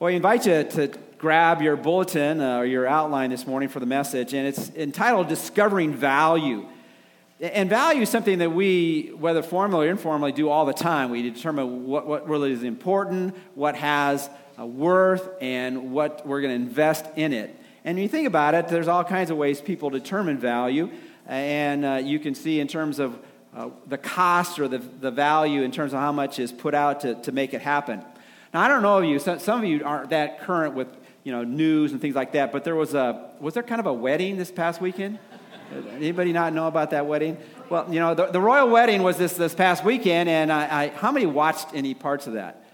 Well, I invite you to grab your bulletin uh, or your outline this morning for the message, and it's entitled Discovering Value. And value is something that we, whether formally or informally, do all the time. We determine what, what really is important, what has worth, and what we're going to invest in it. And when you think about it, there's all kinds of ways people determine value. And uh, you can see in terms of uh, the cost or the, the value in terms of how much is put out to, to make it happen. Now, I don't know of you, some, of you aren't that current with you know, news and things like that, but there was a, was there kind of a wedding this past weekend? Anybody not know about that wedding? Well, you know, the, the royal wedding was this, this past weekend, and I, I, how many watched any parts of that?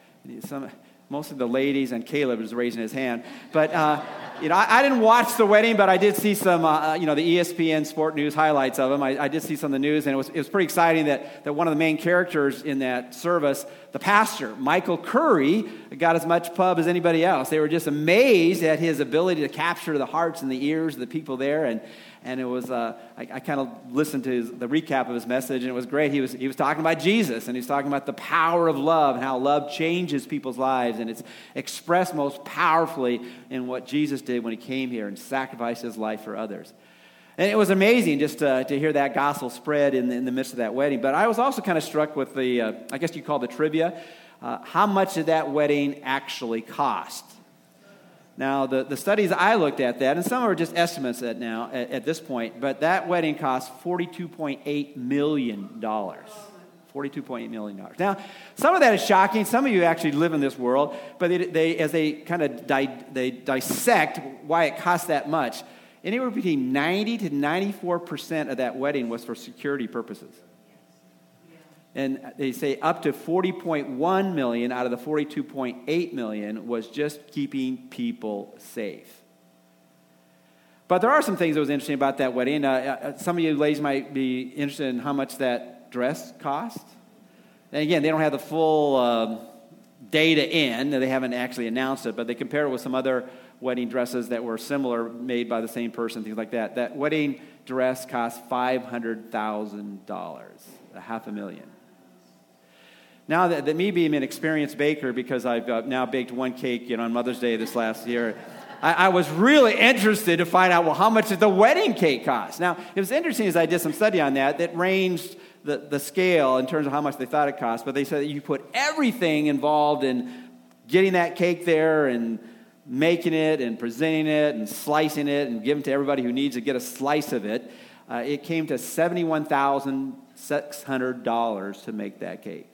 Some, most of the ladies, and Caleb was raising his hand. But, uh, you know, I, I, didn't watch the wedding, but I did see some, uh, uh you know, the ESPN Sport News highlights of them. I, I, did see some of the news, and it was, it was pretty exciting that, that one of the main characters in that service, the pastor, Michael Curry, got as much pub as anybody else. They were just amazed at his ability to capture the hearts and the ears of the people there. And, and it was uh, I, I kind of listened to his, the recap of his message, and it was great. He was he was talking about Jesus, and he's talking about the power of love and how love changes people's lives, and it's expressed most powerfully in what Jesus did when he came here and sacrificed his life for others. And it was amazing just to, to hear that gospel spread in the, in the midst of that wedding. But I was also kind of struck with the, uh, I guess you call the trivia. Uh, how much did that wedding actually cost? Now, the, the studies I looked at that, and some are just estimates at now at, at this point, but that wedding cost $42.8 million. $42.8 million. Now, some of that is shocking. Some of you actually live in this world, but they, they as they kind of di- they dissect why it costs that much, anywhere between 90 to 94% of that wedding was for security purposes and they say up to 40.1 million out of the 42.8 million was just keeping people safe. But there are some things that was interesting about that wedding. Uh, uh, some of you ladies might be interested in how much that dress cost. And again, they don't have the full um, data in; they haven't actually announced it, but they compare it with some other wedding dresses that were similar, made by the same person, things like that. That wedding dress cost five hundred thousand dollars, a half a million. Now that, that me being an experienced baker, because I've uh, now baked one cake you know, on Mother's Day this last year, I, I, was really interested to find out, well, how much did the wedding cake cost? Now, it was interesting as I did some study on that, that ranged the, the scale in terms of how much they thought it cost, but they said that you put everything involved in getting that cake there and making it and presenting it and slicing it and giving to everybody who needs to get a slice of it. Uh, it came to $71,600 to make that cake.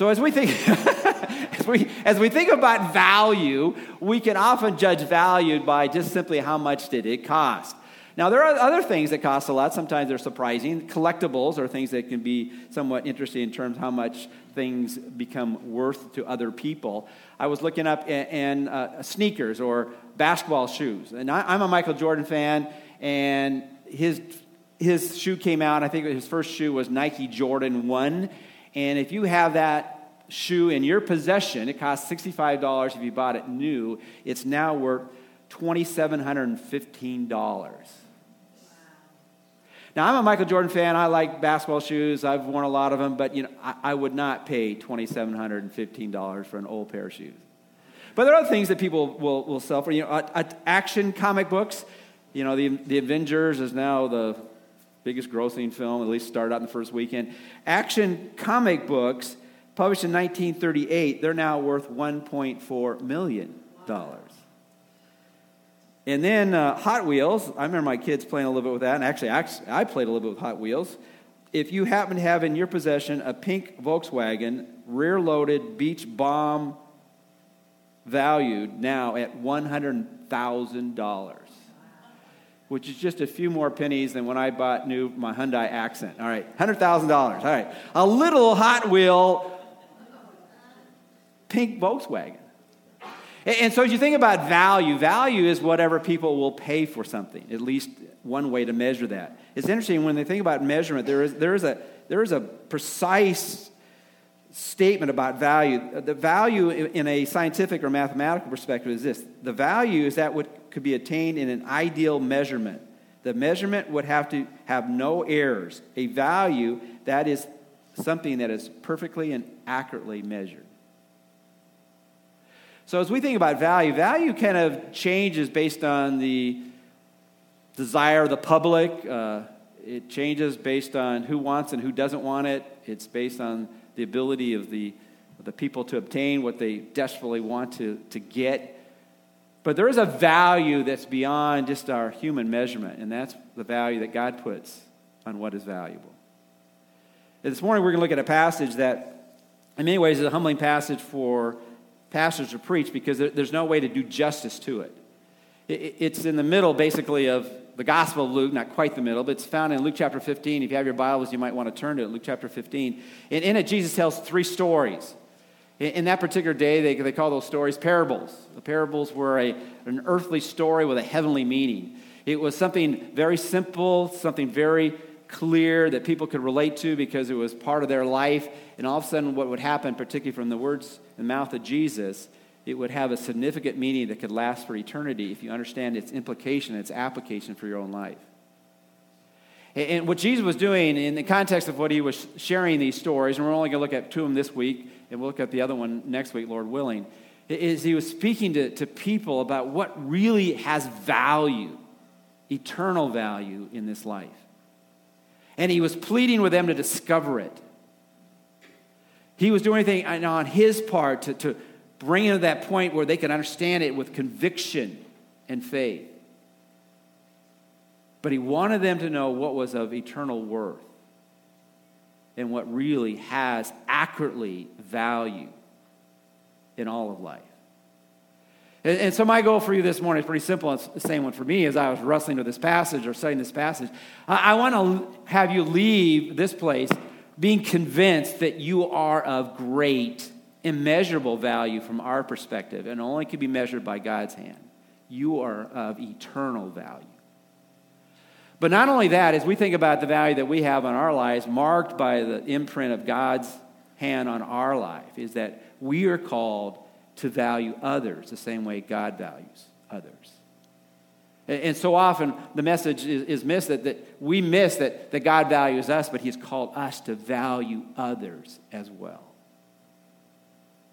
So as we think, as, we, as we think about value, we can often judge value by just simply how much did it cost. Now, there are other things that cost a lot. Sometimes they're surprising. Collectibles are things that can be somewhat interesting in terms of how much things become worth to other people. I was looking up in, uh, sneakers or basketball shoes. And I, I'm a Michael Jordan fan, and his, his shoe came out. I think his first shoe was Nike Jordan 1 and if you have that shoe in your possession, it costs $65 if you bought it new. It's now worth $2,715. Now, I'm a Michael Jordan fan. I like basketball shoes. I've worn a lot of them, but you know, I, I would not pay $2,715 for an old pair of shoes. But there are other things that people will, will sell for. You know, action comic books. You know, the, the Avengers is now the biggest grossing film, at least started out in the first weekend. Action comic books, published in 1938, they're now worth $1.4 million. And then uh, Hot Wheels, I remember my kids playing a little bit with that, and actually, I played a little bit with Hot Wheels. If you happen to have in your possession a pink Volkswagen, rear loaded beach bomb valued now at $100,000 which is just a few more pennies than when I bought new my Hyundai Accent. All right, $100,000. All right, a little Hot Wheel pink Volkswagen. And so as you think about value, value is whatever people will pay for something, at least one way to measure that. It's interesting when they think about measurement, there is, there is, a, there is a precise statement about value. The value in a scientific or mathematical perspective is this the value is that what could be attained in an ideal measurement. The measurement would have to have no errors. A value that is something that is perfectly and accurately measured. So, as we think about value, value kind of changes based on the desire of the public. Uh, it changes based on who wants and who doesn't want it. It's based on the ability of the, of the people to obtain what they desperately want to, to get. But there is a value that's beyond just our human measurement, and that's the value that God puts on what is valuable. And this morning, we're going to look at a passage that, in many ways, is a humbling passage for pastors to preach because there's no way to do justice to it. It's in the middle, basically, of the Gospel of Luke, not quite the middle, but it's found in Luke chapter 15. If you have your Bibles, you might want to turn to it, Luke chapter 15. And in it, Jesus tells three stories. In that particular day, they, they call those stories parables. The parables were a, an earthly story with a heavenly meaning. It was something very simple, something very clear that people could relate to because it was part of their life. And all of a sudden, what would happen, particularly from the words and mouth of Jesus, it would have a significant meaning that could last for eternity if you understand its implication, its application for your own life. And what Jesus was doing in the context of what he was sharing these stories, and we're only going to look at two of them this week, and we'll look at the other one next week, Lord willing, is he was speaking to, to people about what really has value, eternal value in this life. And he was pleading with them to discover it. He was doing anything uh, on his part to, to bring them to that point where they can understand it with conviction and faith. But he wanted them to know what was of eternal worth and what really has accurately value in all of life. And, and, so, my goal for you this morning is pretty simple. It's the same one for me as I was wrestling with this passage or studying this passage. I, I want to have you leave this place being convinced that you are of great, immeasurable value from our perspective and only can be measured by God's hand. You are of eternal value. But not only that, as we think about the value that we have on our lives, marked by the imprint of God's hand on our life, is that we are called to value others the same way God values others. And so often the message is, missed that, that we miss that, that God values us, but He's called us to value others as well.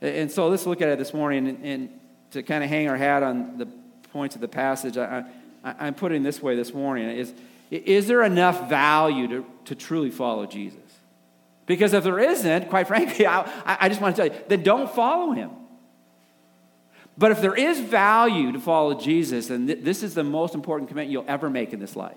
And so let's look at it this morning and, and to kind of hang our hat on the points of the passage. I, I, I'm putting this way this morning is is there enough value to, to truly follow Jesus? Because if there isn't, quite frankly, I, I just want to tell you, then don't follow him. But if there is value to follow Jesus, then th- this is the most important commitment you'll ever make in this life.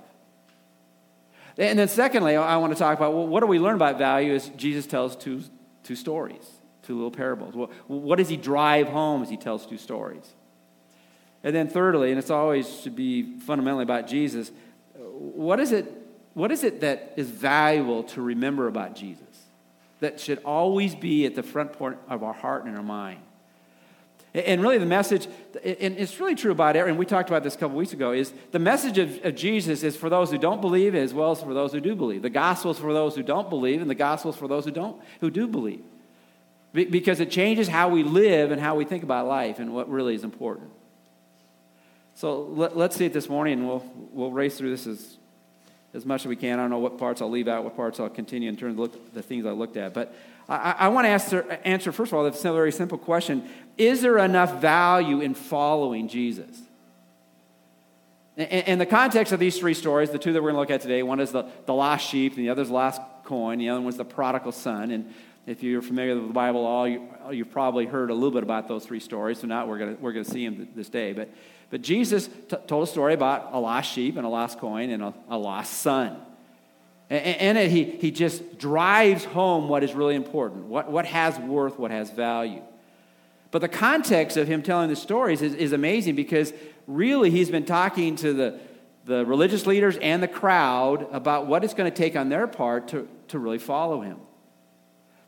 And then, secondly, I want to talk about well, what do we learn about value as Jesus tells two, two stories, two little parables. Well, what does he drive home as he tells two stories? And then, thirdly, and it's always should be fundamentally about Jesus, what is it, what is it that is valuable to remember about Jesus that should always be at the front point of our heart and our mind? And really, the message, and it's really true about and we talked about this a couple weeks ago, is the message of, of, Jesus is for those who don't believe as well as for those who do believe. The gospel is for those who don't believe, and the gospel is for those who don't who do believe. Because it changes how we live and how we think about life and what really is important. So let, us see it this morning, and we'll, we'll race through this as, as much as we can. I don't know what parts I'll leave out, what parts I'll continue in terms of look, the things I looked at. But I, I want to answer, answer, first of all, this very simple question Is there enough value in following Jesus? In the context of these three stories, the two that we're going to look at today, one is the, the lost sheep, and the other is the lost coin, the other one is the prodigal son. And if you're familiar with the Bible, all you, you've probably heard a little bit about those three stories. So now we're going to, we're to see them this day. But but Jesus t- told a story about a lost sheep and a lost coin and a, a lost son. And, and he, he just drives home what is really important, what, what has worth, what has value. But the context of him telling the stories is, is amazing because really he's been talking to the, the religious leaders and the crowd about what it's going to take on their part to, to really follow him.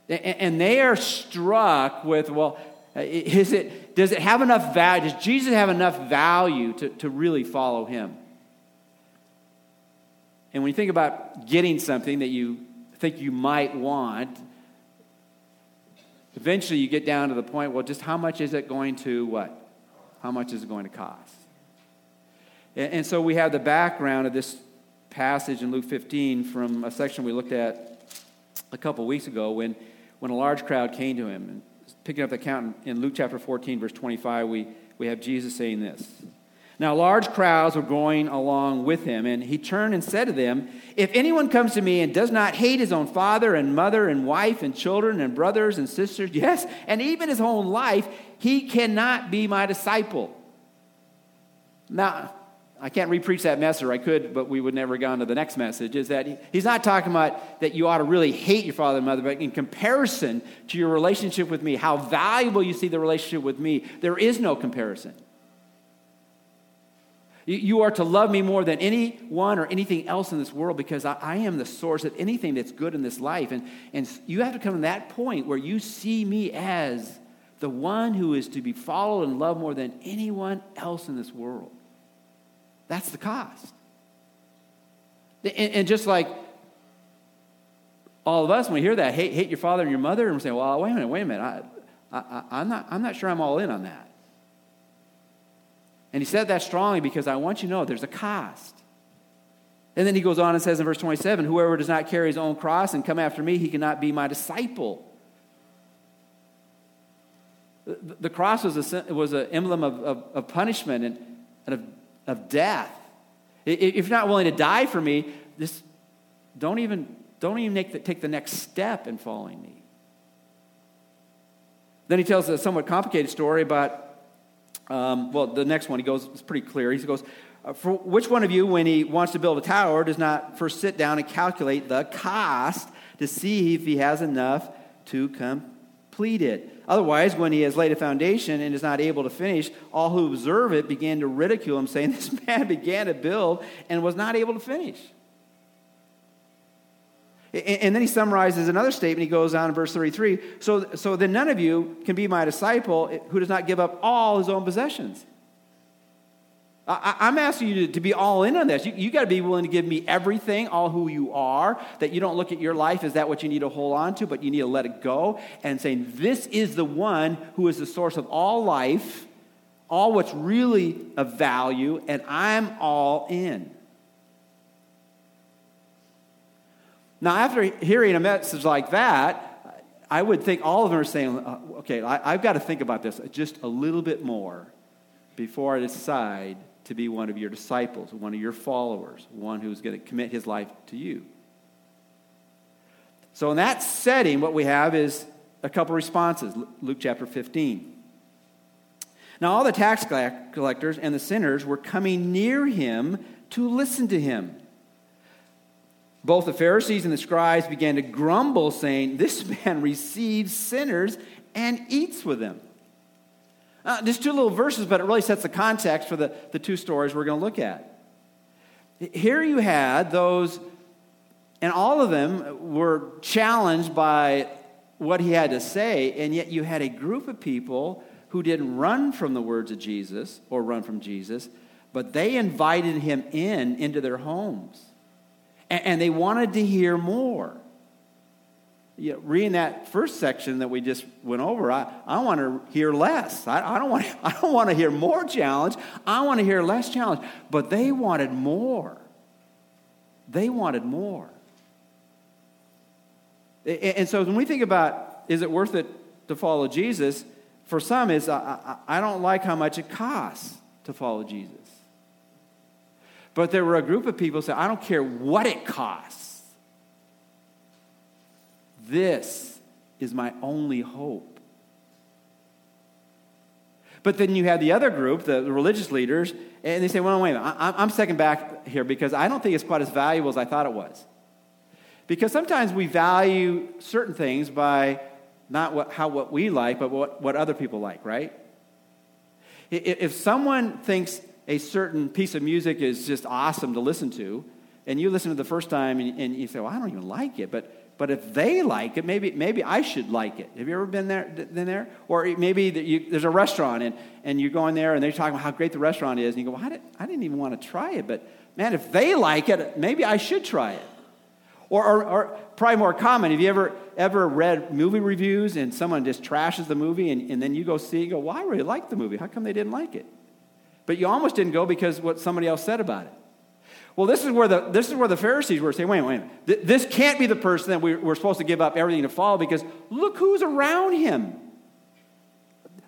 And they are struck with, well, is it, does it have enough value? Does Jesus have enough value to, to really follow him? And when you think about getting something that you think you might want, eventually you get down to the point well, just how much is it going to what? How much is it going to cost? And, and so we have the background of this passage in Luke 15 from a section we looked at a couple weeks ago when, when a large crowd came to him. And picking up the count in Luke chapter 14, verse 25, we, we have Jesus saying this. Now, large crowds were going along with him, and he turned and said to them, If anyone comes to me and does not hate his own father and mother and wife and children and brothers and sisters, yes, and even his own life, he cannot be my disciple. Now, I can't repreach that message, or I could, but we would never go on to the next message. Is that he's not talking about that you ought to really hate your father and mother, but in comparison to your relationship with me, how valuable you see the relationship with me, there is no comparison. You are to love me more than anyone or anything else in this world because I, I, am the source of anything that's good in this life. And, and you have to come to that point where you see me as the one who is to be followed and loved more than anyone else in this world. That's the cost. And, and just like all of us, when we hear that, hate, hate your father and your mother, and we say, well, wait a minute, wait a minute. I, I, I'm, not, I'm not sure I'm all in on that. And he said that strongly because I want you to know there's a cost. And then he goes on and says in verse 27 Whoever does not carry his own cross and come after me, he cannot be my disciple. The, the cross was, a, was an emblem of, of, of punishment and, and of, of death. If you're not willing to die for me, this, don't even, don't even the, take the next step in following me. Then he tells a somewhat complicated story about um, well, the next one, he goes, it's pretty clear. He goes, uh, For which one of you, when he wants to build a tower, does not first sit down and calculate the cost to see if he has enough to complete it? Otherwise, when he has laid a foundation and is not able to finish, all who observe it begin to ridicule him, saying, This man began to build and was not able to finish. And then he summarizes another statement. He goes on in verse 33 so, so then none of you can be my disciple who does not give up all his own possessions. I, am asking you to, to, be all in on this. You, you got to be willing to give me everything, all who you are, that you don't look at your life as that what you need to hold on to, but you need to let it go and saying, This is the one who is the source of all life, all what's really of value, and I'm all in. Now, after hearing a message like that, I would think all of them are saying, uh, okay, I, have got to think about this just a little bit more before I decide to be one of your disciples, one of your followers, one who's going to commit his life to you. So, in that setting, what we have is a couple responses. Luke chapter 15. Now, all the tax collectors and the sinners were coming near him to listen to him. Both the Pharisees and the scribes began to grumble, saying, This man receives sinners and eats with them. Uh, just two little verses, but it really sets the context for the, the two stories we're going to look at. Here you had those, and all of them were challenged by what he had to say, and yet you had a group of people who didn't run from the words of Jesus or run from Jesus, but they invited him in into their homes and, and they wanted to hear more. You know, reading that first section that we just went over, I, I want to hear less. I, I, don't want, I don't want to hear more challenge. I want to hear less challenge. But they wanted more. They wanted more. And so when we think about is it worth it to follow Jesus, for some is I, I don't like how much it costs to follow Jesus. But there were a group of people who said, I don't care what it costs. This is my only hope. But then you have the other group, the, religious leaders, and they say, well, wait a minute, I'm second back here because I don't think it's quite as valuable as I thought it was. Because sometimes we value certain things by not what, how what we like, but what, what other people like, right? If someone thinks a certain piece of music is just awesome to listen to, and you listen to the first time and, and you say, well, I don't even like it, but, but if they like it, maybe, maybe I should like it. Have you ever been there? Been there? Or maybe you, there's a restaurant and, and you go in there and they're talking about how great the restaurant is, and you go, well, I, didn't, I didn't even want to try it, but man, if they like it, maybe I should try it. Or, or, or, probably more common, have you ever, ever read movie reviews and someone just trashes the movie and, and then you go see and go, well, I really liked the movie. How come they didn't like it? But you almost didn't go because what somebody else said about it. Well, this is where the, this is where the Pharisees were saying, wait, wait, wait. This can't be the person that we, we're supposed to give up everything to follow because look who's around him.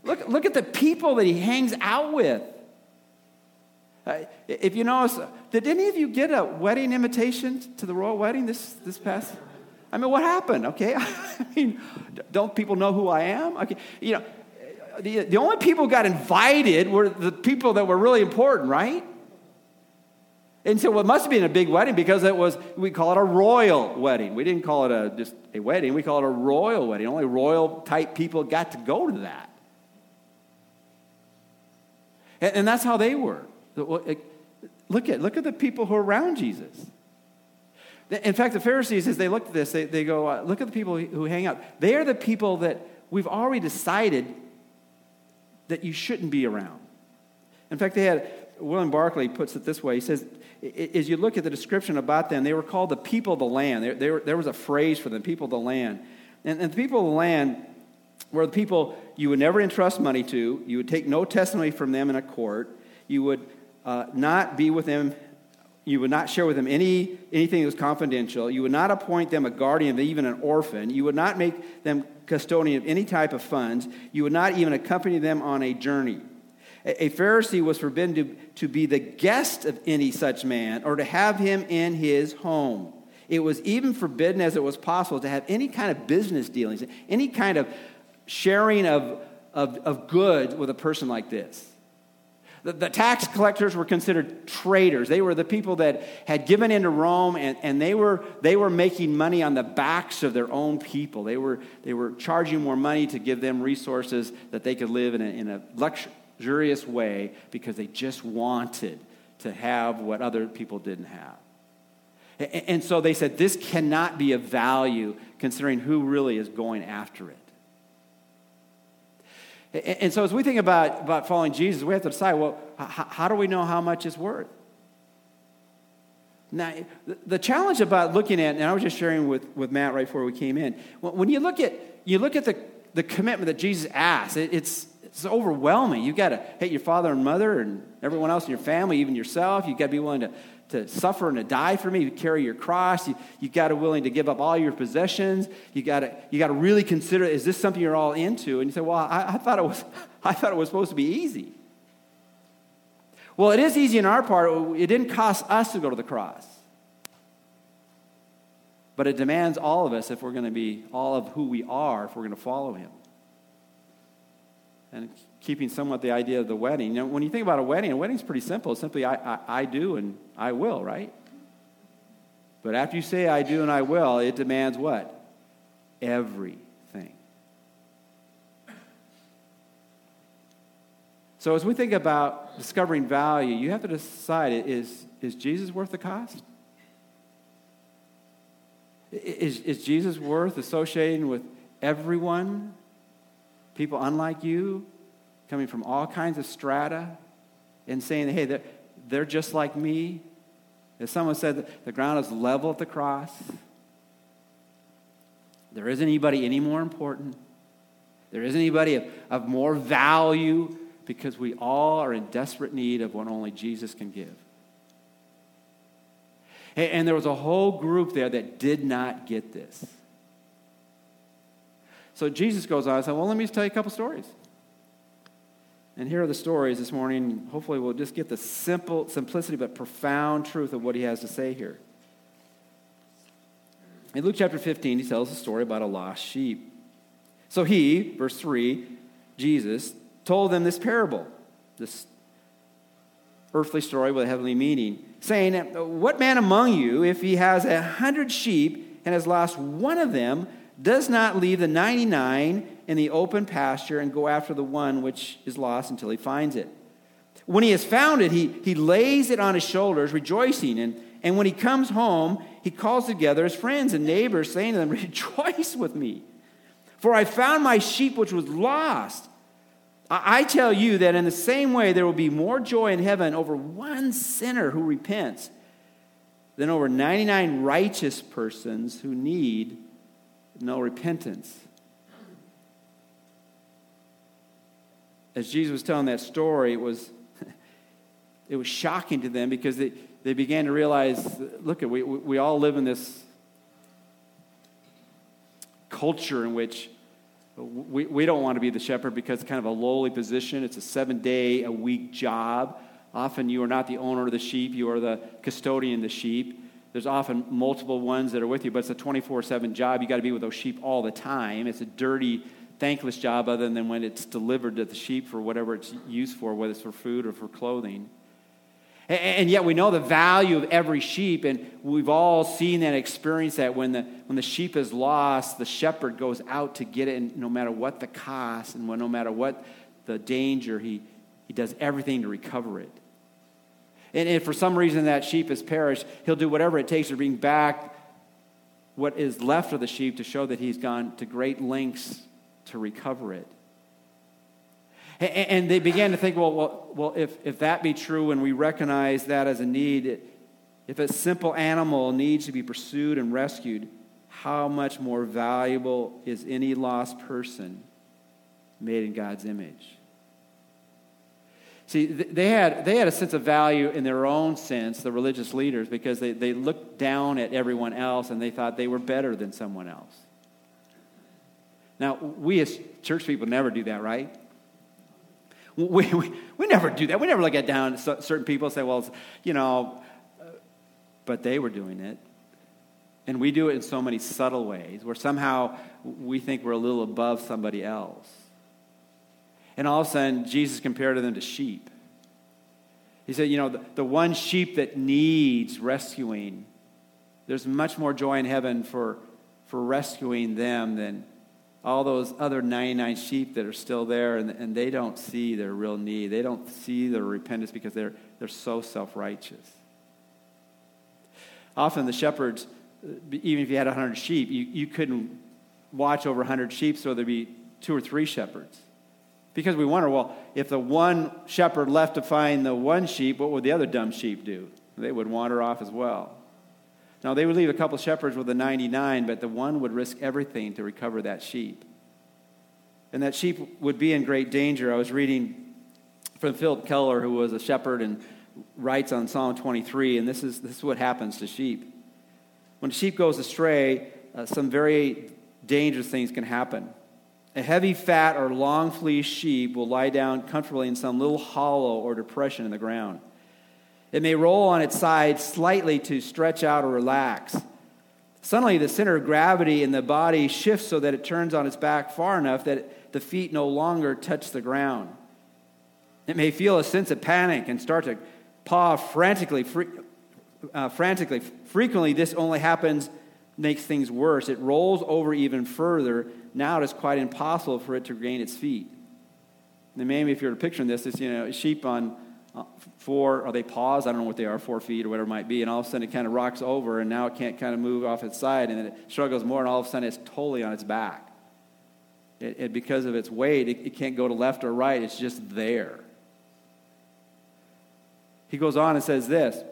Look, look at the people that he hangs out with. Uh, if you notice, did any of you get a wedding invitation to the royal wedding this, this past? I mean, what happened? Okay, I mean, don't people know who I am? Okay, you know, the, the only people got invited were the people that were really important, right? And so it must have been a big wedding because it was, we call it a royal wedding. We didn't call it a, just a wedding, we call it a royal wedding. Only royal type people got to go to that. And, and that's how they were. Look at, look at the people who are around Jesus. In fact, the Pharisees, as they look at this, they, they go, uh, look at the people who hang out. They are the people that we've already decided that you shouldn't be around. In fact, they had, William Barclay puts it this way. He says, as you look at the description about them, they were called the people of the land. They, they were, there was a phrase for them, people of the land. And, and the people of the land were the people you would never entrust money to, you would take no testimony from them in a court, you would uh, not be with them, you would not share with them any, anything that was confidential, you would not appoint them a guardian of even an orphan, you would not make them custodian of any type of funds, you would not even accompany them on a journey. A Pharisee was forbidden to, to be the guest of any such man or to have him in his home. It was even forbidden, as it was possible, to have any kind of business dealings, any kind of sharing of, of, of goods with a person like this. The, the, tax collectors were considered traitors. They were the people that had given into Rome and, and they, were, they were making money on the backs of their own people. They were, they were charging more money to give them resources that they could live in a, in a luxurious way because they just wanted to have what other people didn't have. And, so they said, this cannot be of value considering who really is going after it. And so, as we think about, about following Jesus, we have to decide well, how, how do we know how much it's worth? Now, the challenge about looking at, and I was just sharing with, with Matt right before we came in, when you look at, you look at the, the commitment that Jesus asks, it, it's, it's overwhelming. You've got to hate your father and mother and everyone else in your family, even yourself. You've got to be willing to to suffer and to die for me. You carry your cross. You, you got to willing to give up all your possessions. You got to you got to really consider: is this something you're all into? And you say, well, I, I thought it was I thought it was supposed to be easy. Well, it is easy in our part. It didn't cost us to go to the cross. But it demands all of us if we're going to be all of who we are, if we're going to follow him. And keeping somewhat the idea of the wedding. You know, when you think about a wedding, a wedding's pretty simple. It's simply I, I, I do and I will, right? But after you say I do and I will, it demands what? Everything. So as we think about discovering value, you have to decide is, is Jesus worth the cost? Is, is Jesus worth associating with everyone? People unlike you? coming from all kinds of strata and saying, hey, they're, they're just like me. As someone said, the ground is level at the cross. There isn't anybody any more important. There isn't anybody of, of more value because we all are in desperate need of what only Jesus can give. And, and there was a whole group there that did not get this. So Jesus goes on and said, Well, let me tell you a couple stories. And here are the stories this morning. Hopefully, we'll just get the simple, simplicity but profound truth of what he has to say here. In Luke chapter 15, he tells a story about a lost sheep. So he, verse 3, Jesus, told them this parable, this earthly story with a heavenly meaning, saying, What man among you, if he has a hundred sheep and has lost one of them, does not leave the 99 in the open pasture and go after the one which is lost until he finds it. When he has found it, he, he lays it on his shoulders, rejoicing. And, and when he comes home, he calls together his friends and neighbors, saying to them, Rejoice with me, for I found my sheep which was lost. I, I tell you that in the same way, there will be more joy in heaven over one sinner who repents than over 99 righteous persons who need no repentance. As Jesus was telling that story, it was, it was shocking to them because they, they began to realize look, we, we all live in this culture in which We, we don't want to be the shepherd because it's kind of a lowly position. It's a seven day a week job. Often you are not the owner of the sheep, you are the custodian of the sheep. There's often multiple ones that are with you, but it's a 24 7 job. You got to be with those sheep all the time. It's a dirty, thankless job, other than when it's delivered to the sheep for whatever it's used for, whether it's for food or for clothing. And yet we know the value of every sheep, and we've all seen that, experienced that. When the, when the sheep is lost, the shepherd goes out to get it, and no matter what the cost and no matter what the danger, he, he does everything to recover it. And if for some reason that sheep has perished, he'll do whatever it takes to bring back what is left of the sheep to show that he's gone to great lengths to recover it. And they began to think, well, well, well if, if that be true and we recognize that as a need, if a simple animal needs to be pursued and rescued, how much more valuable is any lost person made in God's image? See, they had, they had a sense of value in their own sense, the religious leaders, because they, they looked down at everyone else and they thought they were better than someone else. Now, we as church people never do that, right? We, we, we never do that. We never look at down certain people and say, well, you know, uh, but they were doing it. And we do it in so many subtle ways where somehow we think we're a little above somebody else. And all of a sudden, Jesus compared them to sheep. He said, you know, the, the one sheep that needs rescuing, there's much more joy in heaven for, for rescuing them than all those other 99 sheep that are still there and, and they don't see their real need. They don't see their repentance because they're, they're so self righteous. Often the shepherds, uh, even if you had 100 sheep, you, you couldn't watch over 100 sheep, so there'd be two or three shepherds. Because we wonder, well, if the one shepherd left to find the one sheep, what would the other dumb sheep do? They would wander off as well. Now, they would leave a couple shepherds with the 99, but the one would risk everything to recover that sheep. And that sheep would be in great danger. I was reading from Philip Keller, who was a shepherd and writes on Psalm 23, and this is, this is what happens to sheep. When a sheep goes astray, uh, some very dangerous things can happen. A heavy, fat, or long fleeced sheep will lie down comfortably in some little hollow or depression in the ground. It may roll on its side slightly to stretch out or relax. Suddenly, the center of gravity in the body shifts so that it turns on its back far enough that the feet no longer touch the ground. It may feel a sense of panic and start to paw frantically. uh, frantically. Frequently, this only happens, makes things worse. It rolls over even further. Now it is quite impossible for it to regain its feet. And maybe if you're picturing this, it's you know, a sheep on uh, four, are they paws? I don't know what they are, four feet or whatever it might be. And all of a sudden it kind of rocks over and now it can't kind of move off its side and then it struggles more and all of a sudden it's totally on its back. It, it because of its weight, it, it can't go to left or right, it's just there. He goes on and says this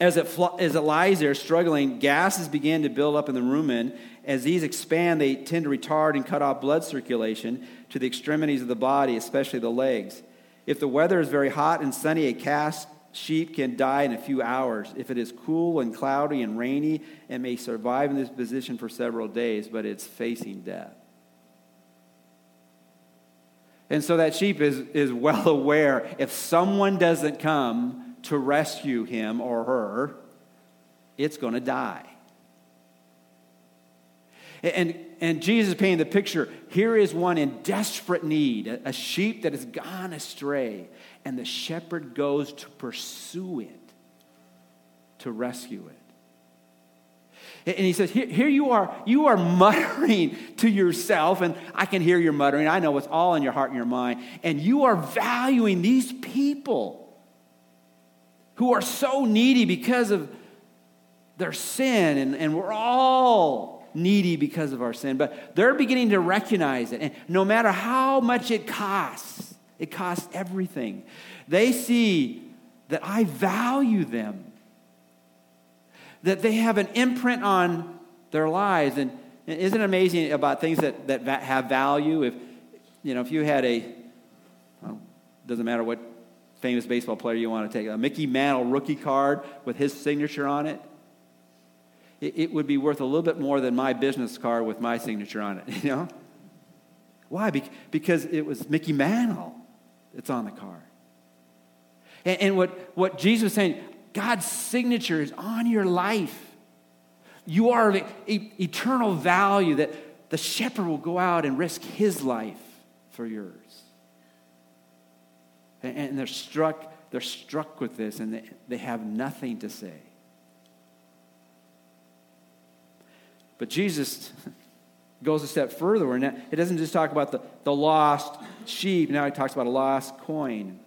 as it, fl- as it lies there struggling, gases begin to build up in the rumen. As these expand, they tend to retard and cut off blood circulation to the extremities of the body, especially the legs. If the weather is very hot and sunny, a cast sheep can die in a few hours. If it is cool and cloudy and rainy, it may survive in this position for several days, but it's facing death. And so that sheep is, is well aware if someone doesn't come to rescue him or her, it's going to die. And, and Jesus painting the picture here is one in desperate need, a, sheep that has gone astray, and the shepherd goes to pursue it, to rescue it. And he says, here, here, you are, you are muttering to yourself, and I can hear your muttering. I know it's all in your heart and your mind. And you are valuing these people who are so needy because of their sin, and, and we're all needy because of our sin, but they're beginning to recognize it. And no matter how much it costs, it costs everything. They see that I value them, that they have an imprint on their lives. And, isn't it amazing about things that, that have value? If, you know, if you had a, well, doesn't matter what famous baseball player you want to take, a Mickey Mantle rookie card with his signature on it, it, it would be worth a little bit more than my business card with my signature on it, you know? Why? Because it was Mickey Mantle that's on the card. And, and what, what Jesus was saying, God's signature is on your life. You are the eternal value that the shepherd will go out and risk his life for yours. And, and they're struck, they're struck with this and they, they have nothing to say. But Jesus goes a step further, and it doesn't just talk about the, the lost sheep, now he talks about a lost coin.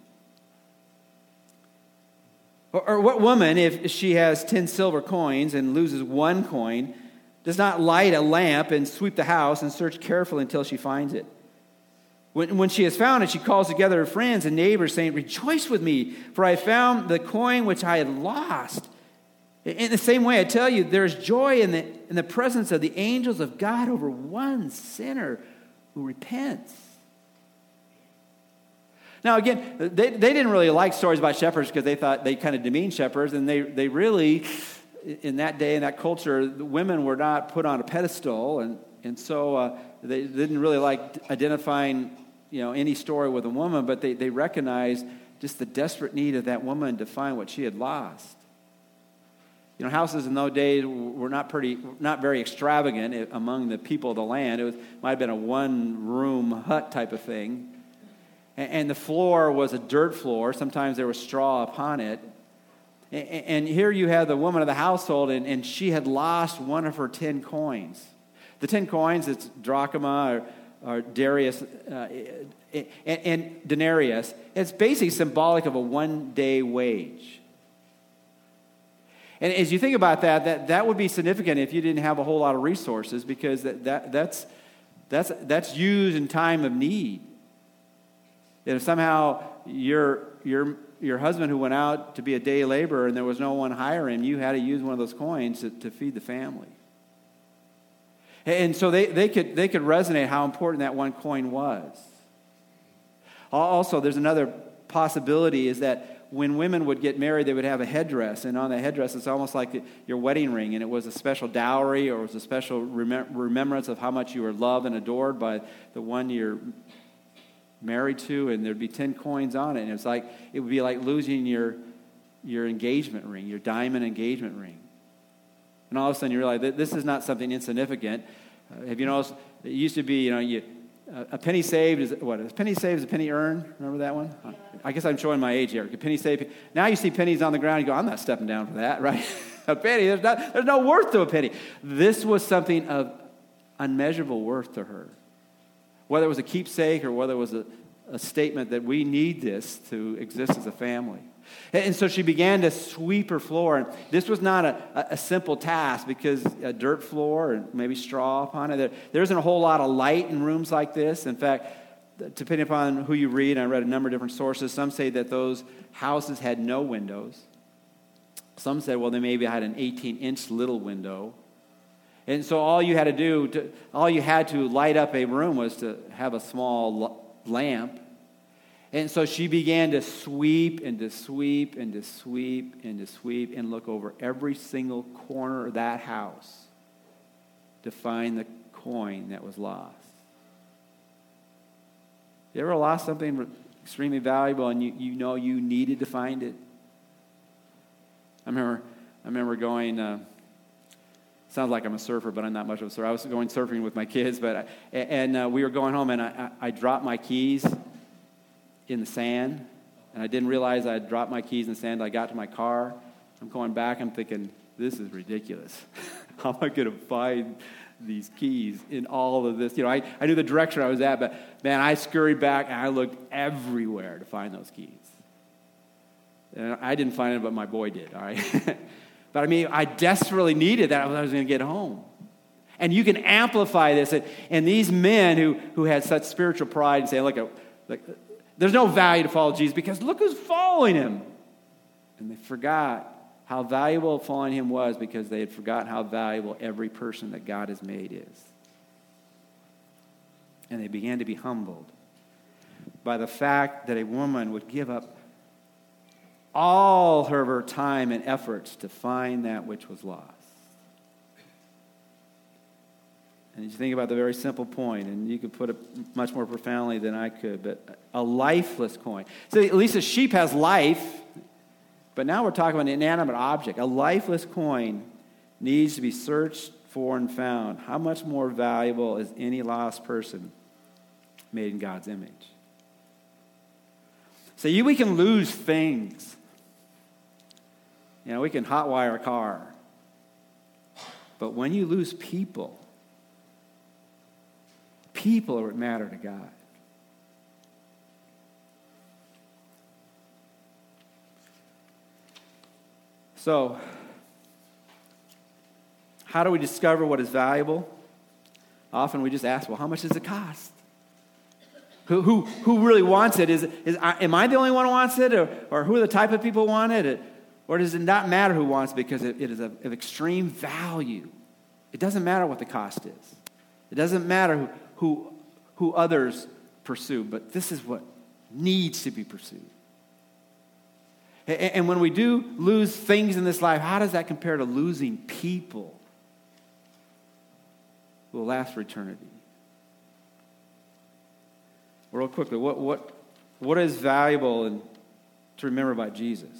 Or, or what woman, if she has 10 silver coins and loses one coin, does not light a lamp and sweep the house and search carefully until she finds it? When, when she has found it, she calls together her friends and neighbors, saying, Rejoice with me, for I found the coin which I had lost. In the same way, I tell you, there's joy in the, in the presence of the angels of God over one sinner who repents. Now, again, they, they didn't really like stories about shepherds because they thought they kind of demean shepherds, and they, they really, in that day, in that culture, women were not put on a pedestal, and, and so uh, they didn't really like identifying you know, any story with a woman, but they, they recognized just the desperate need of that woman to find what she had lost. You know, houses in those days were not pretty, not very extravagant among the people of the land. It was, might have been a one-room hut type of thing, and, the floor was a dirt floor. Sometimes there was straw upon it. And, and here you have the woman of the household, and, and she had lost one of her ten coins. The ten coins, it's drachma or, or Darius uh, and, and denarius. It's basically symbolic of a one-day wage. And as you think about that, that, that would be significant if you didn't have a whole lot of resources because that, that, that's, that's, that's used in time of need. And if somehow your, your, your husband who went out to be a day laborer and there was no one hiring, you had to use one of those coins to, to feed the family. And so they, they, could, they could resonate how important that one coin was. Also, there's another possibility is that when women would get married, they would have a headdress, and on the headdress, it's almost like your wedding ring, and it was a special dowry or it was a special remembrance of how much you were loved and adored by the one you're married to, and there'd be 10 coins on it, and it's like, it would be like losing your, your engagement ring, your diamond engagement ring. And all of a sudden you realize that this is not something insignificant. Uh, have you noticed? It used to be, you know, you, a penny saved is what? A penny saved is a penny earned. Remember that one? I guess I'm showing my age here. A penny saved. Now you see pennies on the ground. You go, I'm not stepping down for that, right? a penny. There's, not, there's no worth to a penny. This was something of unmeasurable worth to her. Whether it was a keepsake or whether it was a, a statement that we need this to exist as a family. And so she began to sweep her floor. And this was not a, a simple task because a dirt floor and maybe straw upon it. There, there isn't a whole lot of light in rooms like this. In fact, depending upon who you read, I read a number of different sources. Some say that those houses had no windows. Some said, well, they maybe had an 18 inch little window. And so all you had to do, to, all you had to light up a room was to have a small lamp and so she began to sweep and to sweep and to sweep and to sweep and look over every single corner of that house to find the coin that was lost. You ever lost something extremely valuable and you, you know you needed to find it? I remember, I remember going, uh, sounds like I'm a surfer, but I'm not much of a surfer. I was going surfing with my kids, but I, and uh, we were going home and I, I, I dropped my keys in the sand, and I didn't realize I had dropped my keys in the sand. I got to my car. I'm going back. I'm thinking, this is ridiculous. How am I going to find these keys in all of this? You know, I, I knew the direction I was at, but man, I scurried back and I looked everywhere to find those keys. And I didn't find them, but my boy did, all right? but I mean, I desperately needed that I was going to get home. And you can amplify this. And these men who, who had such spiritual pride and say, look, at look there's no value to follow Jesus because look who's following him. And they forgot how valuable following him was because they had forgotten how valuable every person that God has made is. And they began to be humbled by the fact that a woman would give up all of her time and efforts to find that which was lost. And you think about the very simple point, and you could put it much more profoundly than I could, but a lifeless coin. So at least a sheep has life, but now we're talking about an inanimate object. A lifeless coin needs to be searched for and found. How much more valuable is any lost person made in God's image? So you, we can lose things. You know, we can hotwire a car. But when you lose people, people are what matter to God. So, how do we discover what is valuable? Often we just ask, well, how much does it cost? Who, who, who really wants it? Is, is, am I the only one who wants it? Or, or who are the type of people who want it? Or does it not matter who wants it because it, it is of, of extreme value? It doesn't matter what the cost is. It doesn't matter who, who, who others pursue, but this is what needs to be pursued. And when we do lose things in this life, how does that compare to losing people who will last for eternity? Real quickly, what, what, what is valuable and to remember about Jesus?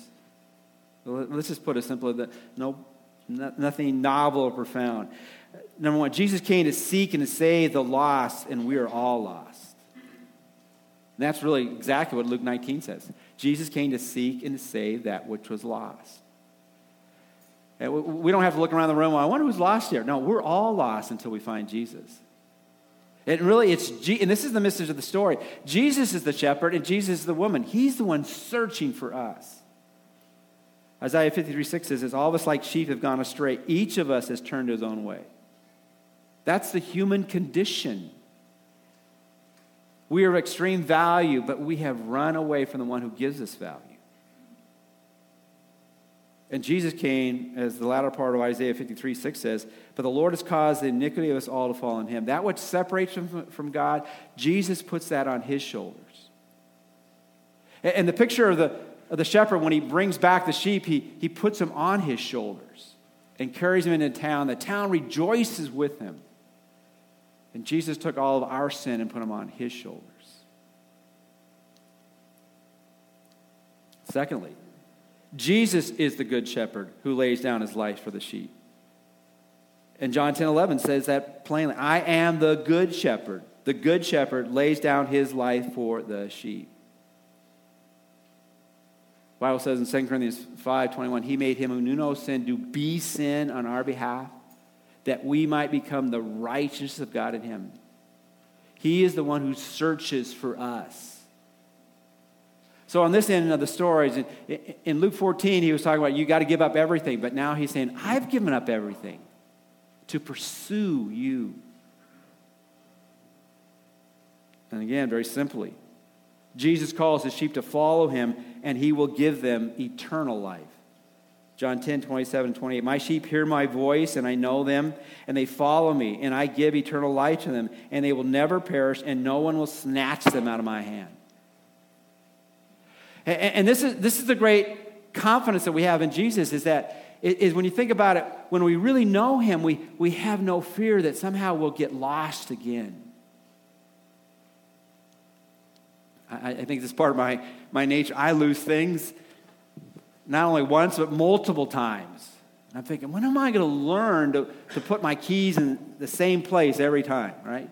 Let's just put it simply that no, nothing novel or profound. Number one, Jesus came to seek and to save the lost, and we are all lost. And that's really exactly what Luke 19 says. Jesus came to seek and to save that which was lost. And we don't have to look around the room, I wonder who's lost here. No, we're all lost until we find Jesus. And really, it's, and this is the message of the story Jesus is the shepherd, and Jesus is the woman. He's the one searching for us. Isaiah 53 6 says, All of us like sheep have gone astray. Each of us has turned his own way. That's the human condition. We are of extreme value, but we have run away from the one who gives us value. And Jesus came, as the latter part of Isaiah 53 6 says, But the Lord has caused the iniquity of us all to fall on him. That which separates him from God, Jesus puts that on his shoulders. And the picture of the, of the shepherd, when he brings back the sheep, he, he puts them on his shoulders and carries them into town. The town rejoices with him. And Jesus took all of our sin and put them on his shoulders. Secondly, Jesus is the good shepherd who lays down his life for the sheep. And John 10 11 says that plainly I am the good shepherd. The good shepherd lays down his life for the sheep. The Bible says in 2 Corinthians 5 21, He made him who knew no sin to be sin on our behalf that we might become the righteousness of God in him. He is the one who searches for us. So, on this end of the stories, in Luke 14, he was talking about you got to give up everything, but now he's saying, I've given up everything to pursue you. And again, very simply, Jesus calls his sheep to follow him, and he will give them eternal life. John 10, 27 28. My sheep hear my voice, and I know them, and they follow me, and I give eternal life to them, and they will never perish, and no one will snatch them out of my hand. And, and this, is, this is the great confidence that we have in Jesus is that is when you think about it, when we really know him, we, we have no fear that somehow we'll get lost again. I, I think this is part of my, my nature. I lose things not only once, but multiple times. And I'm thinking, when am I going to learn to, to put my keys in the same place every time, right?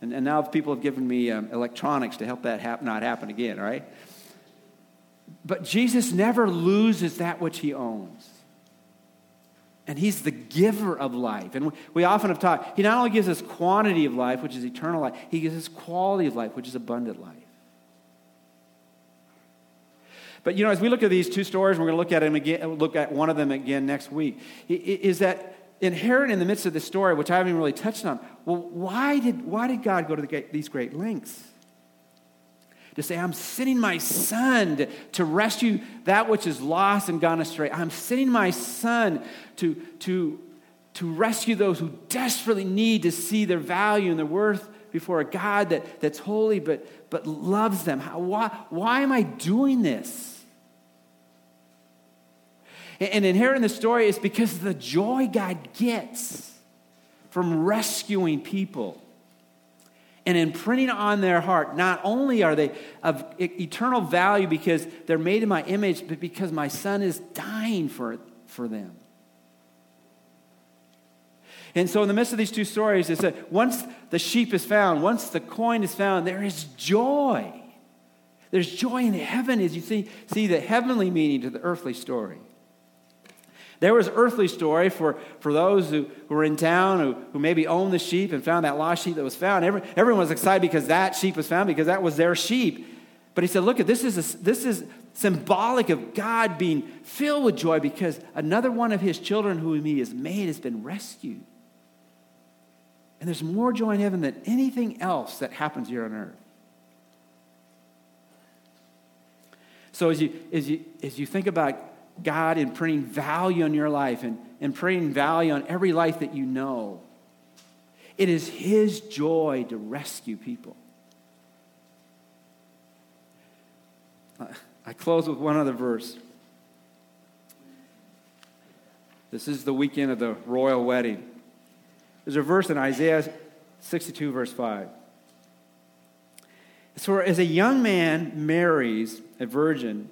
And, and now people have given me um, electronics to help that hap- not happen again, right? But Jesus never loses that which he owns. And he's the giver of life. And we often have taught, he not only gives us quantity of life, which is eternal life, he gives us quality of life, which is abundant life. But you know, as we look at these two stories, we're going to look at them again, look at one of them again next week. Is that inherent in the midst of this story, which I haven't really touched on? Well, why did why did God go to the, these great lengths? To say, I'm sending my son to, to rescue that which is lost and gone astray. I'm sending my son to, to, to rescue those who desperately need to see their value and their worth before a God that, that's holy but, but loves them. How, why, why am I doing this? And inherent in the story is because the joy God gets from rescuing people and imprinting on their heart. Not only are they of eternal value because they're made in my image, but because my son is dying for, for them. And so, in the midst of these two stories, it said once the sheep is found, once the coin is found, there is joy. There's joy in heaven as you see, see the heavenly meaning to the earthly story. There was earthly story for, for those who, who were in town, who, who maybe owned the sheep and found that lost sheep that was found. Every, everyone was excited because that sheep was found, because that was their sheep. But he said, look, at this is, a, this is symbolic of God being filled with joy because another one of his children whom he has made has been rescued. And there's more joy in heaven than anything else that happens here on earth. So as you, as you, as you think about God imprinting value on your life and imprinting value on every life that you know. It is His joy to rescue people. I close with one other verse. This is the weekend of the royal wedding. There's a verse in Isaiah 62, verse 5. So, as a young man marries a virgin,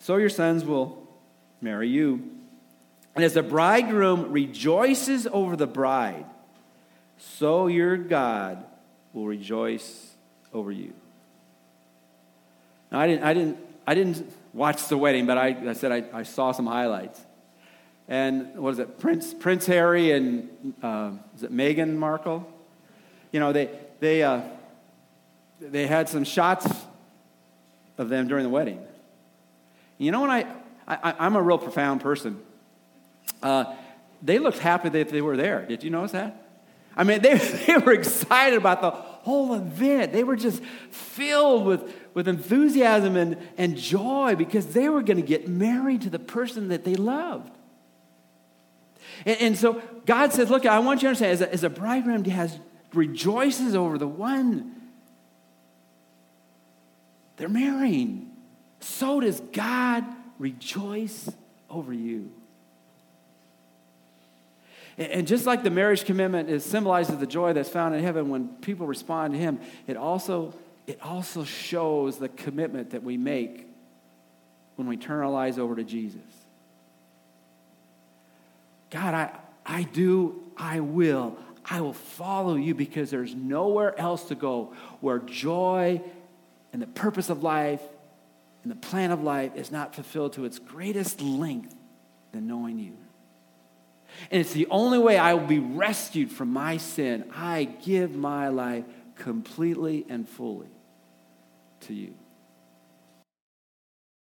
so your sons will marry you. And as the bridegroom rejoices over the bride, so your God will rejoice over you. Now, I didn't, I didn't, I didn't watch the wedding, but I, I said I, I saw some highlights. And what is it, Prince, Prince Harry and uh, is it Meghan Markle? You know, they, they, uh, they had some shots of them during the wedding. You know, when I, I am a real profound person. Uh, they looked happy that they were there. Did you notice that? I mean, they, they were excited about the whole event. They were just filled with, with enthusiasm and, and joy because they were going to get married to the person that they loved. And, and so God says, Look, I want you to understand, as a, as a bridegroom has rejoices over the one they're marrying so does God rejoice over you. And just like the marriage commitment is symbolizes the joy that's found in heaven when people respond to Him, it also, it also shows the commitment that we make when we turn our lives over to Jesus. God, I, I do, I will, I will follow you because there's nowhere else to go where joy and the purpose of life and the plan of life is not fulfilled to its greatest length than knowing you. And it's the only way I will be rescued from my sin. I give my life completely and fully to you.